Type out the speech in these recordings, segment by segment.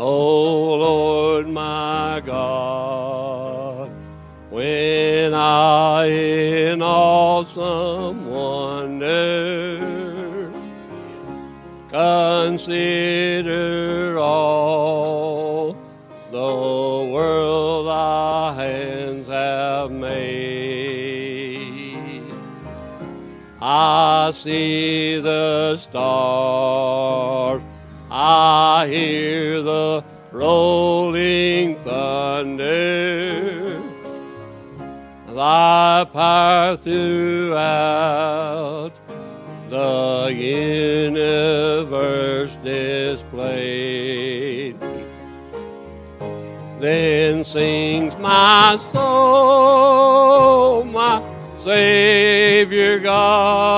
O Lord my God, when I I see the stars. I hear the rolling thunder, thy power throughout the universe displayed. Then sings my soul, my Savior God,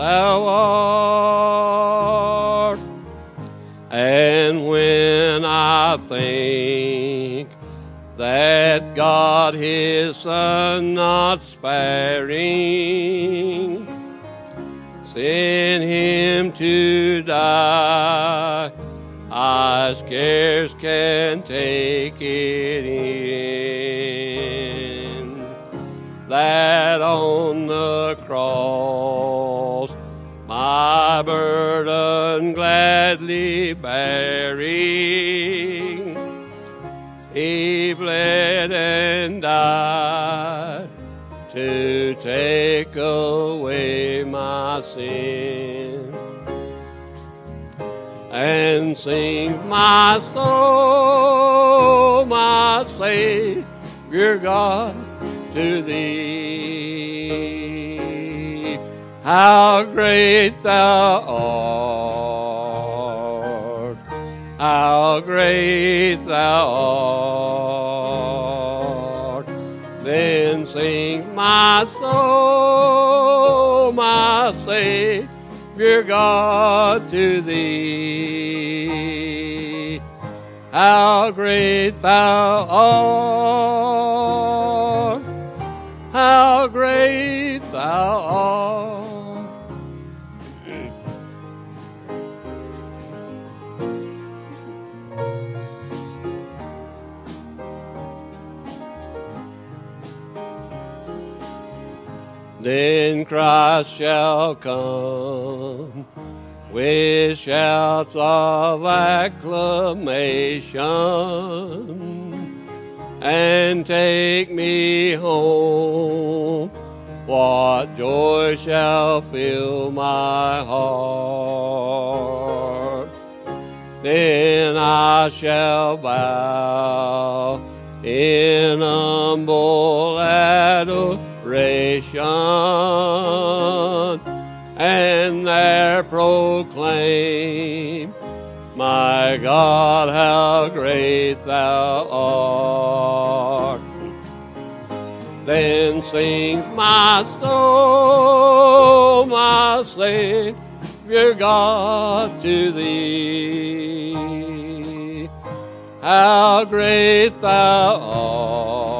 thou art. And when I think that God his Son not sparing sent him to die, I scarce can take it in that on the cross burden gladly bearing, he bled and died to take away my sin. And sing my soul, my Savior God, to thee. How great thou art, how great thou art. Then sing my soul, my Savior God, to thee. How great thou art, how great thou art. Then Christ shall come with shouts of acclamation and take me home. What joy shall fill my heart? Then I shall bow in humble adoration and there proclaim, My God, how great thou art. Then sings my soul, my Savior God, to thee. How great thou art,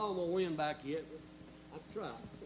i'm going to win back yet, but I've tried.